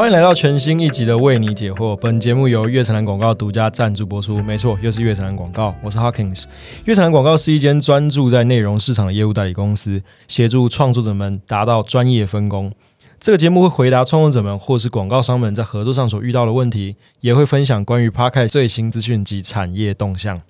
欢迎来到全新一集的为你解惑。本节目由月城南广告独家赞助播出。没错，又是月城南广告。我是 Hawkins。月城南广告是一间专注在内容市场的业务代理公司，协助创作者们达到专业分工。这个节目会回答创作者们或是广告商们在合作上所遇到的问题，也会分享关于 Podcast 最新资讯及产业动向。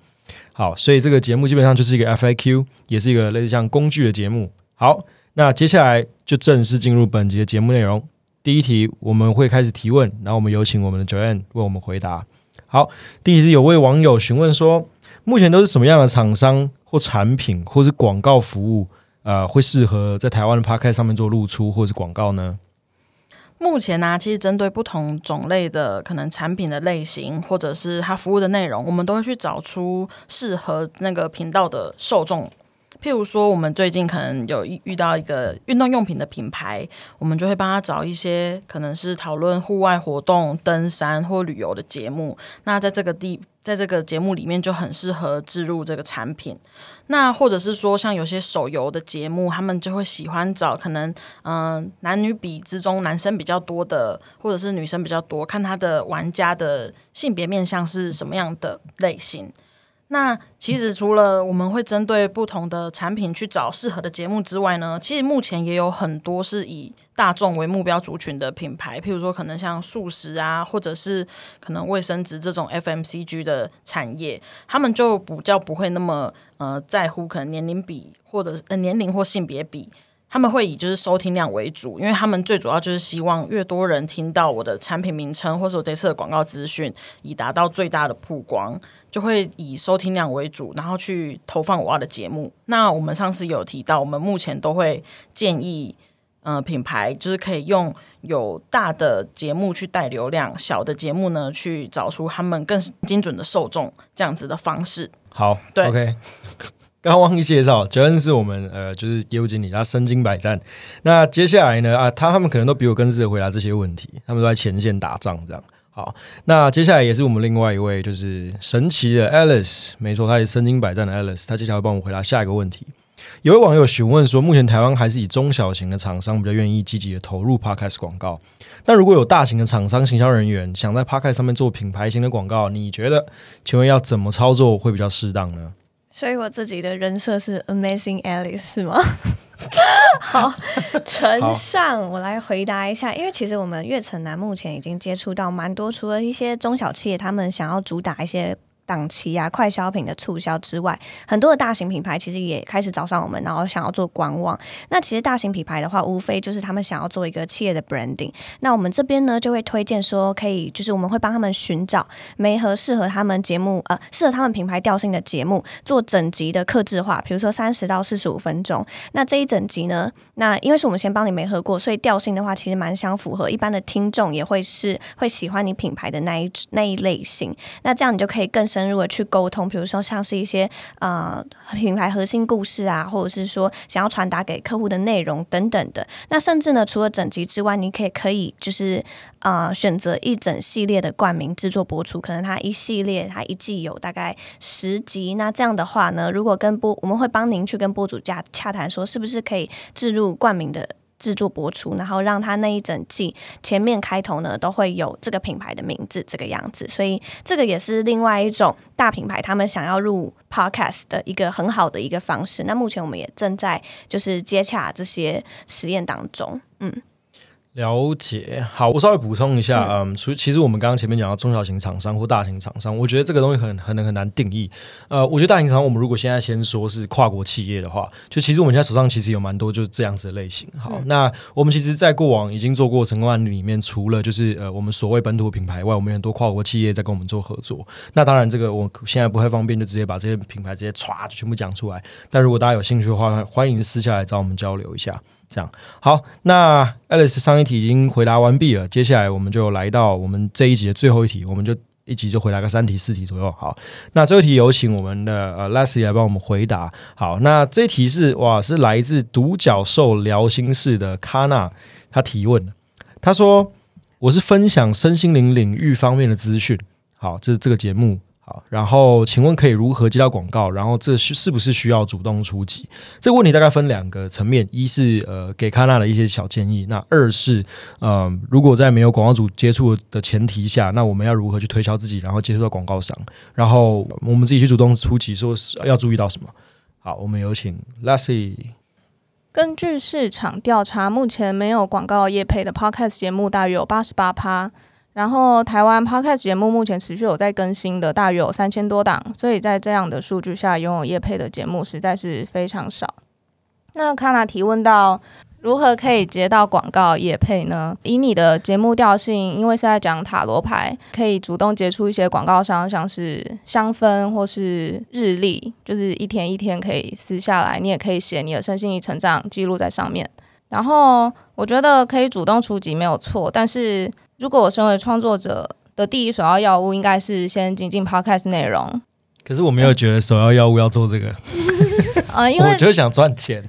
好，所以这个节目基本上就是一个 FAQ，也是一个类似像工具的节目。好，那接下来就正式进入本集的节目内容。第一题，我们会开始提问，然后我们有请我们的 Joanne 为我们回答。好，第一题有位网友询问说，目前都是什么样的厂商或产品，或是广告服务，呃，会适合在台湾的 Podcast 上面做露出或是广告呢？目前呢，其实针对不同种类的可能产品的类型，或者是它服务的内容，我们都会去找出适合那个频道的受众。譬如说，我们最近可能有遇到一个运动用品的品牌，我们就会帮他找一些可能是讨论户外活动、登山或旅游的节目。那在这个地，在这个节目里面就很适合置入这个产品。那或者是说，像有些手游的节目，他们就会喜欢找可能嗯男女比之中男生比较多的，或者是女生比较多，看他的玩家的性别面向是什么样的类型。那其实除了我们会针对不同的产品去找适合的节目之外呢，其实目前也有很多是以大众为目标族群的品牌，譬如说可能像素食啊，或者是可能卫生纸这种 FMCG 的产业，他们就比较不会那么呃在乎可能年龄比或者呃年龄或性别比。他们会以就是收听量为主，因为他们最主要就是希望越多人听到我的产品名称，或是我这次的广告资讯，以达到最大的曝光，就会以收听量为主，然后去投放我要的节目。那我们上次有提到，我们目前都会建议，呃，品牌就是可以用有大的节目去带流量，小的节目呢去找出他们更精准的受众，这样子的方式。好，对，OK。刚刚忘记介绍，杰恩是我们呃，就是业务经理，他身经百战。那接下来呢啊，他他们可能都比我更适合回答这些问题，他们都在前线打仗这样。好，那接下来也是我们另外一位就是神奇的 Alice，没错，他是身经百战的 Alice，他接下来帮我回答下一个问题。有位网友询问说，目前台湾还是以中小型的厂商比较愿意积极的投入 Podcast 广告，那如果有大型的厂商行销人员想在 Podcast 上面做品牌型的广告，你觉得请问要怎么操作会比较适当呢？所以我自己的人设是 Amazing Alice 是吗？好，陈上我来回答一下，因为其实我们悦城南目前已经接触到蛮多，除了一些中小企业，他们想要主打一些。档期啊，快消品的促销之外，很多的大型品牌其实也开始找上我们，然后想要做官网。那其实大型品牌的话，无非就是他们想要做一个企业的 branding。那我们这边呢，就会推荐说，可以就是我们会帮他们寻找每合适合他们节目呃，适合他们品牌调性的节目，做整集的克制化，比如说三十到四十五分钟。那这一整集呢，那因为是我们先帮你没合过，所以调性的话其实蛮相符合，一般的听众也会是会喜欢你品牌的那一那一类型。那这样你就可以更深。深入的去沟通，比如说像是一些呃品牌核心故事啊，或者是说想要传达给客户的内容等等的。那甚至呢，除了整集之外，你可以可以就是呃选择一整系列的冠名制作播出，可能它一系列它一季有大概十集。那这样的话呢，如果跟播我们会帮您去跟播主洽洽谈，说是不是可以置入冠名的。制作播出，然后让他那一整季前面开头呢都会有这个品牌的名字，这个样子。所以这个也是另外一种大品牌他们想要入 Podcast 的一个很好的一个方式。那目前我们也正在就是接洽这些实验当中，嗯。了解，好，我稍微补充一下，嗯，所以其实我们刚刚前面讲到中小型厂商或大型厂商，我觉得这个东西很很难很难定义。呃，我觉得大型厂商，我们如果现在先说是跨国企业的话，就其实我们现在手上其实有蛮多就是这样子的类型。好，那我们其实，在过往已经做过成功案例里面，除了就是呃我们所谓本土品牌外，我们很多跨国企业在跟我们做合作。那当然，这个我现在不太方便，就直接把这些品牌直接歘就全部讲出来。但如果大家有兴趣的话，欢迎私下来找我们交流一下。这样好，那 Alice 上一题已经回答完毕了，接下来我们就来到我们这一集的最后一题，我们就一集就回答个三题四题左右。好，那最后一题有请我们的呃 Leslie 来帮我们回答。好，那这一题是哇，是来自独角兽聊心事的卡纳，他提问他说我是分享身心灵领域方面的资讯。好，这是这个节目。然后请问可以如何接到广告？然后这是是不是需要主动出击？这个问题大概分两个层面：一是呃给康纳的一些小建议，那二是呃如果在没有广告主接触的前提下，那我们要如何去推销自己，然后接触到广告商，然后我们自己去主动出击，说是要注意到什么？好，我们有请 Lassie。根据市场调查，目前没有广告业配的 Podcast 节目大约有八十八趴。然后，台湾 Podcast 节目目前持续有在更新的，大约有三千多档，所以在这样的数据下，拥有业配的节目实在是非常少。那康娜提问到，如何可以接到广告业配呢？以你的节目调性，因为是在讲塔罗牌，可以主动接触一些广告商，像是香氛或是日历，就是一天一天可以撕下来，你也可以写你的身心灵成长记录在上面。然后，我觉得可以主动出击没有错，但是。如果我身为创作者的第一首要药物，应该是先精进 podcast 内容。可是我没有觉得首要药物要做这个，呃，因为我就是想赚钱，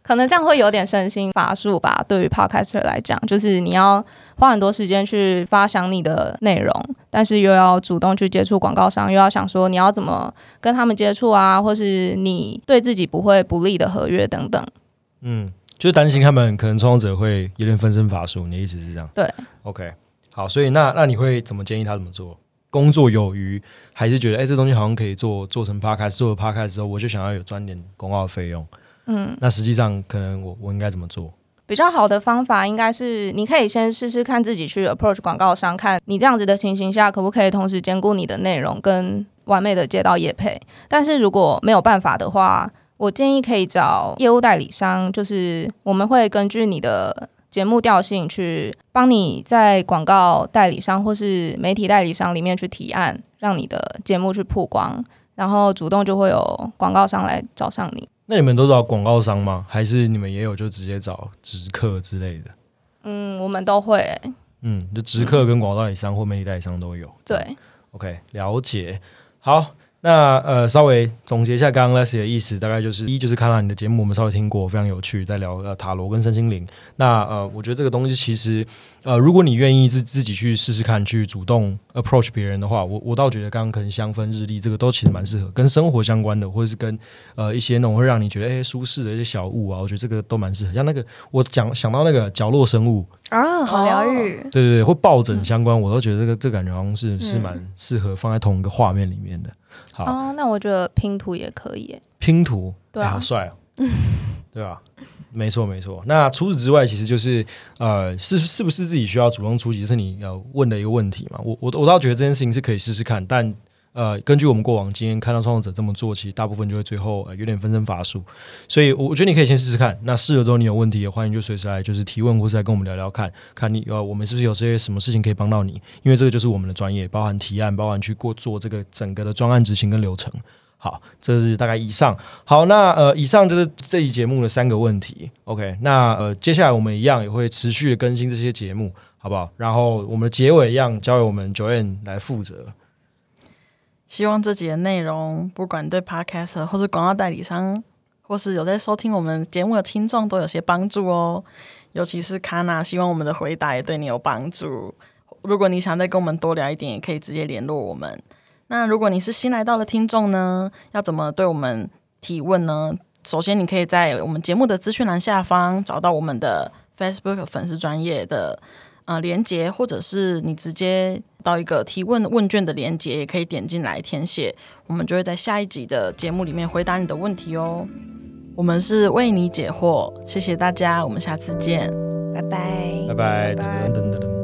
可能这样会有点身心乏术吧。对于 podcaster 来讲，就是你要花很多时间去发想你的内容，但是又要主动去接触广告商，又要想说你要怎么跟他们接触啊，或是你对自己不会不利的合约等等。嗯，就是担心他们可能创作者会有点分身乏术。你的意思是这样？对，OK。好，所以那那你会怎么建议他怎么做？工作有余，还是觉得哎，这东西好像可以做做成 podcast，做了 podcast 之后，我就想要有赚点广告费用。嗯，那实际上可能我我应该怎么做？比较好的方法应该是，你可以先试试看自己去 approach 广告商，看你这样子的情形下，可不可以同时兼顾你的内容跟完美的接到业配。但是如果没有办法的话，我建议可以找业务代理商，就是我们会根据你的。节目调性去帮你在广告代理商或是媒体代理商里面去提案，让你的节目去曝光，然后主动就会有广告商来找上你。那你们都找广告商吗？还是你们也有就直接找直客之类的？嗯，我们都会。嗯，就直客跟广告代理商或媒体代理商都有。对，OK，了解。好。那呃，稍微总结一下刚刚 Leslie 的意思，大概就是一就是看到你的节目，我们稍微听过，非常有趣，在聊呃塔罗跟身心灵。那呃，我觉得这个东西其实呃，如果你愿意自自己去试试看，去主动 approach 别人的话，我我倒觉得刚刚可能香氛日历这个都其实蛮适合，跟生活相关的，或者是跟呃一些那种会让你觉得哎舒适的一些小物啊，我觉得这个都蛮适合。像那个我讲想到那个角落生物啊，好疗愈，对对对，或抱枕相关，我都觉得这个这感觉好像是是蛮适合放在同一个画面里面的。哦，那我觉得拼图也可以。拼图，对，好帅哦，对吧？没错，没错。那除此之外，其实就是呃，是是不是自己需要主动出击，是你要问的一个问题嘛？我我我倒觉得这件事情是可以试试看，但。呃，根据我们过往经验，看到创作者这么做，其实大部分就会最后呃有点分身乏术。所以，我觉得你可以先试试看。那试了之后，你有问题也欢迎就随时来，就是提问或是来跟我们聊聊看，看你呃，我们是不是有些什么事情可以帮到你？因为这个就是我们的专业，包含提案，包含去过做这个整个的专案执行跟流程。好，这是大概以上。好，那呃，以上就是这一节目的三个问题。OK，那呃，接下来我们一样也会持续的更新这些节目，好不好？然后我们的结尾一样交由我们 Joanne 来负责。希望这集的内容，不管对 Podcast 或是广告代理商，或是有在收听我们节目的听众，都有些帮助哦。尤其是卡娜，希望我们的回答也对你有帮助。如果你想再跟我们多聊一点，也可以直接联络我们。那如果你是新来到的听众呢，要怎么对我们提问呢？首先，你可以在我们节目的资讯栏下方找到我们的 Facebook 粉丝专业的呃连接，或者是你直接。到一个提问问卷的连接，也可以点进来填写，我们就会在下一集的节目里面回答你的问题哦。我们是为你解惑，谢谢大家，我们下次见，拜拜，拜拜。